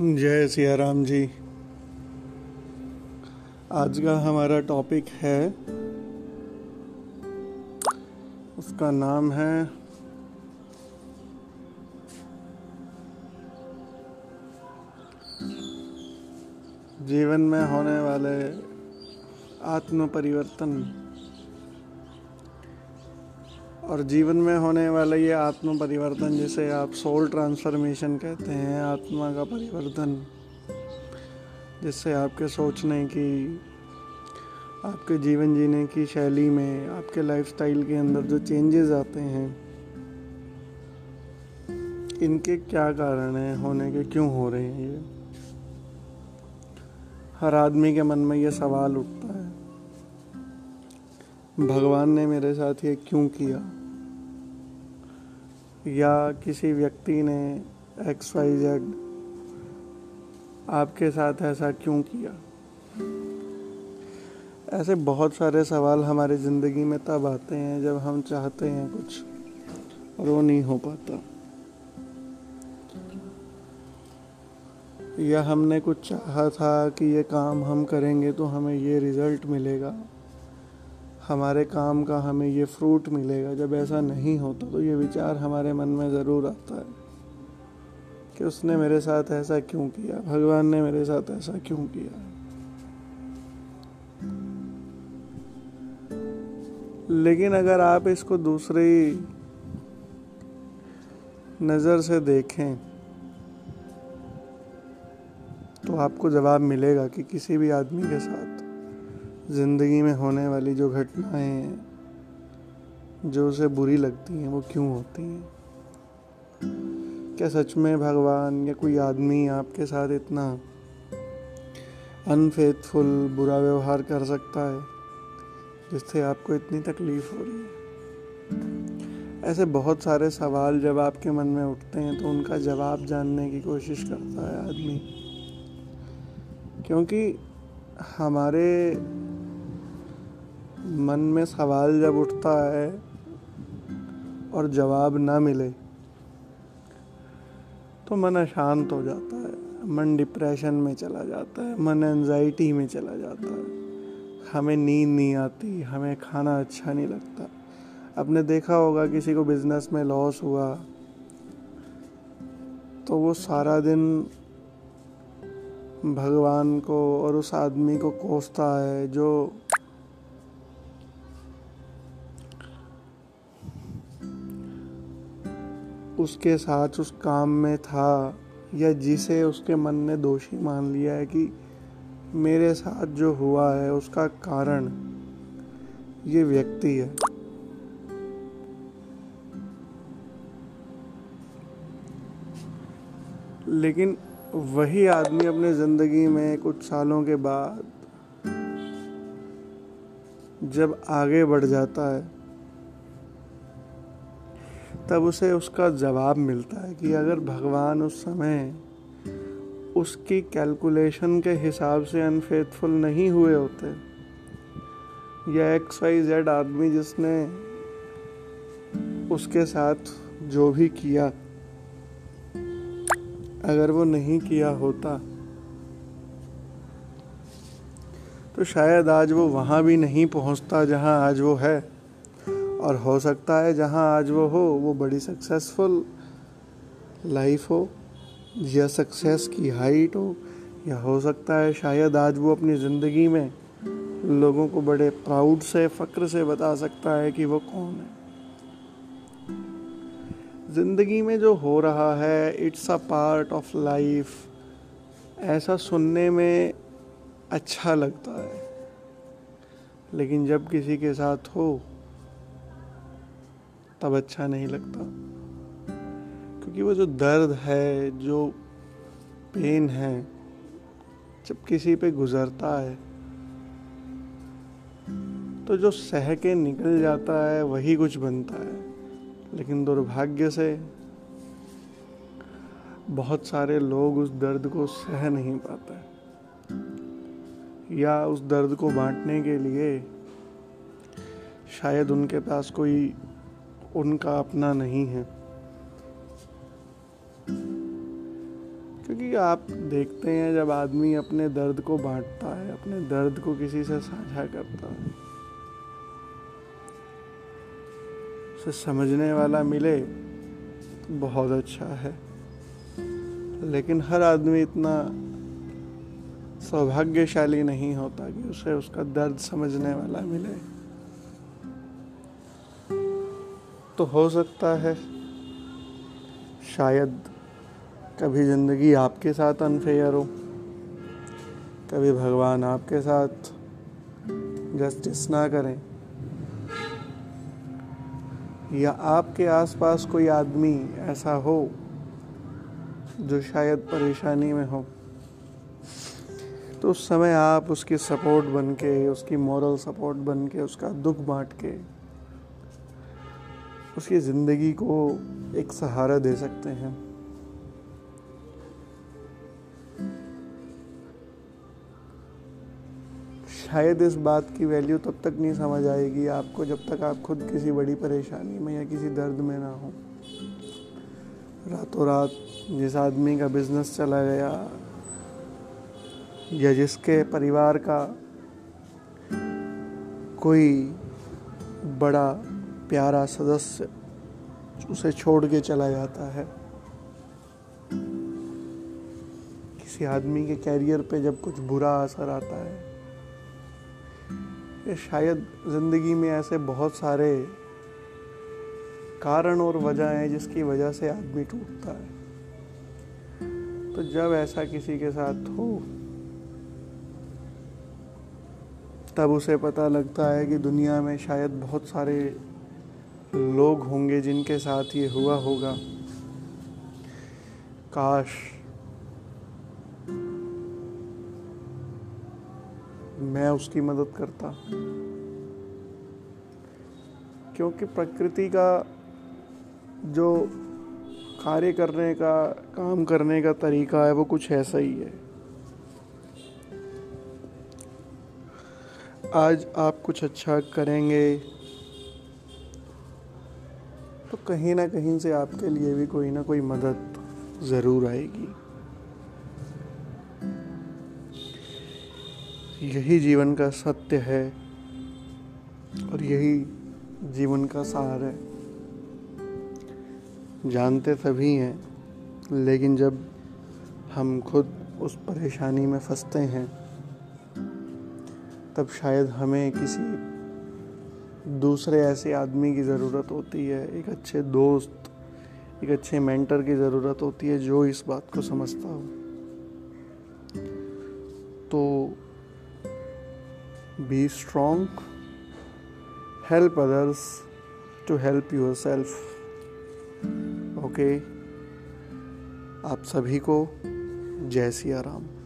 जय सिया राम जी। आज का हमारा टॉपिक है, उसका नाम है, जीवन में होने वाले आत्म परिवर्तन और जीवन में होने वाला ये आत्म परिवर्तन जिसे आप सोल ट्रांसफॉर्मेशन कहते हैं, आत्मा का परिवर्तन, जिससे आपके सोचने की, आपके जीवन जीने की शैली में, आपके लाइफस्टाइल के अंदर जो चेंजेस आते हैं, इनके क्या कारण हैं, होने के क्यों हो रहे हैं ये? हर आदमी के मन में ये सवाल उठता है। भगवान ने मेरे साथ ये क्यों किया? या किसी व्यक्ति ने एक्स वाई जेड आपके साथ ऐसा क्यों किया? ऐसे बहुत सारे सवाल हमारी ज़िंदगी में तब आते हैं जब हम चाहते हैं कुछ और वो नहीं हो पाता। या हमने कुछ चाहा था कि ये काम हम करेंगे तो हमें ये रिज़ल्ट मिलेगा। हमारे काम का हमें ये फ्रूट मिलेगा। जब ऐसा नहीं होता तो ये विचार हमारे मन में ज़रूर आता है कि उसने मेरे साथ ऐसा क्यों किया? भगवान ने मेरे साथ ऐसा क्यों किया? लेकिन अगर आप इसको दूसरी नज़र से देखें तो आपको जवाब मिलेगा कि किसी भी आदमी के साथ ज़िंदगी में होने वाली जो घटनाएँ हैं जो उसे बुरी लगती हैं, वो क्यों होती हैं? क्या सच में भगवान या कोई आदमी आपके साथ इतना अनफेथफुल बुरा व्यवहार कर सकता है, जिससे आपको इतनी तकलीफ़ हो रही है? ऐसे बहुत सारे सवाल जब आपके मन में उठते हैं तो उनका जवाब जानने की कोशिश करता है आदमी। क्योंकि हमारे मन में सवाल जब उठता है और जवाब ना मिले तो मन अशांत हो जाता है। मन डिप्रेशन में चला जाता है, मन एनजाइटी में चला जाता है। हमें नींद नहीं आती, हमें खाना अच्छा नहीं लगता। आपने देखा होगा किसी को बिज़नेस में लॉस हुआ तो वो सारा दिन भगवान को और उस आदमी को कोसता है जो उसके साथ उस काम में था या जिसे उसके मन ने दोषी मान लिया है कि मेरे साथ जो हुआ है उसका कारण ये व्यक्ति है। लेकिन वही आदमी अपने ज़िंदगी में कुछ सालों के बाद जब आगे बढ़ जाता है तब उसे उसका जवाब मिलता है कि अगर भगवान उस समय उसकी कैलकुलेशन के हिसाब से अनफेथफुल नहीं हुए होते, या एक्स वाई जेड आदमी जिसने उसके साथ जो भी किया, अगर वो नहीं किया होता तो शायद आज वो वहाँ भी नहीं पहुँचता जहाँ आज वो है। और हो सकता है जहाँ आज वो हो, वो बड़ी सक्सेसफुल लाइफ हो, या सक्सेस की हाइट हो, या हो सकता है शायद आज वो अपनी ज़िंदगी में लोगों को बड़े प्राउड से फ़क्र से बता सकता है कि वो कौन है। ज़िंदगी में जो हो रहा है it's a part of life ऐसा सुनने में अच्छा लगता है। लेकिन जब किसी के साथ हो तब अच्छा नहीं लगता। क्योंकि वो जो दर्द है, जो पेन है, जब किसी पे गुजरता है तो जो सह के निकल जाता है, वही कुछ बनता है। लेकिन दुर्भाग्य से बहुत सारे लोग उस दर्द को सह नहीं पाते। या उस दर्द को बांटने के लिए शायद उनके पास कोई उनका अपना नहीं है। क्योंकि आप देखते हैं जब आदमी अपने दर्द को बांटता है, अपने दर्द को किसी से साझा करता है, उसे समझने वाला मिले तो बहुत अच्छा है। लेकिन हर आदमी इतना सौभाग्यशाली नहीं होता कि उसे उसका दर्द समझने वाला मिले। तो हो सकता है। शायद कभी ज़िंदगी आपके साथ अनफेयर हो, कभी भगवान आपके साथ जस्टिस ना करें, या आपके आसपास कोई आदमी ऐसा हो जो शायद परेशानी में हो। तो उस समय आप उसकी सपोर्ट बन के उसकी मॉरल सपोर्ट बन के उसका दुख बांट के उसकी ज़िंदगी को एक सहारा दे सकते हैं। शायद इस बात की वैल्यू तब तक नहीं समझ आएगी आपको जब तक आप खुद किसी बड़ी परेशानी में या किसी दर्द में ना हो। रातों रात जिस आदमी का बिज़नेस चला गया या जिसके परिवार का कोई बड़ा प्यारा सदस्य उसे छोड़ के चला जाता है। किसी आदमी के कैरियर पे जब कुछ बुरा असर आता है शायद ज़िंदगी में ऐसे बहुत सारे कारण और वजह हैं जिसकी वजह से आदमी टूटता है तो जब ऐसा किसी के साथ हो, तब उसे पता लगता है कि दुनिया में शायद बहुत सारे लोग होंगे जिनके साथ ये हुआ होगा। काश मैं उसकी मदद करता। क्योंकि प्रकृति का जो कार्य करने का, काम करने का तरीका है, वो कुछ ऐसा ही है। आज आप कुछ अच्छा करेंगे। कहीं ना कहीं से आपके लिए भी कोई ना कोई मदद ज़रूर आएगी। यही जीवन का सत्य है और यही जीवन का सार है। जानते सभी हैं, लेकिन जब हम खुद उस परेशानी में फंसते हैं, तब शायद हमें किसी दूसरे ऐसे आदमी की ज़रूरत होती है, एक अच्छे दोस्त, एक अच्छे मेंटर की ज़रूरत होती है जो इस बात को समझता हो। तो be strong help others to help help self okay आप सभी को जय सिया राम।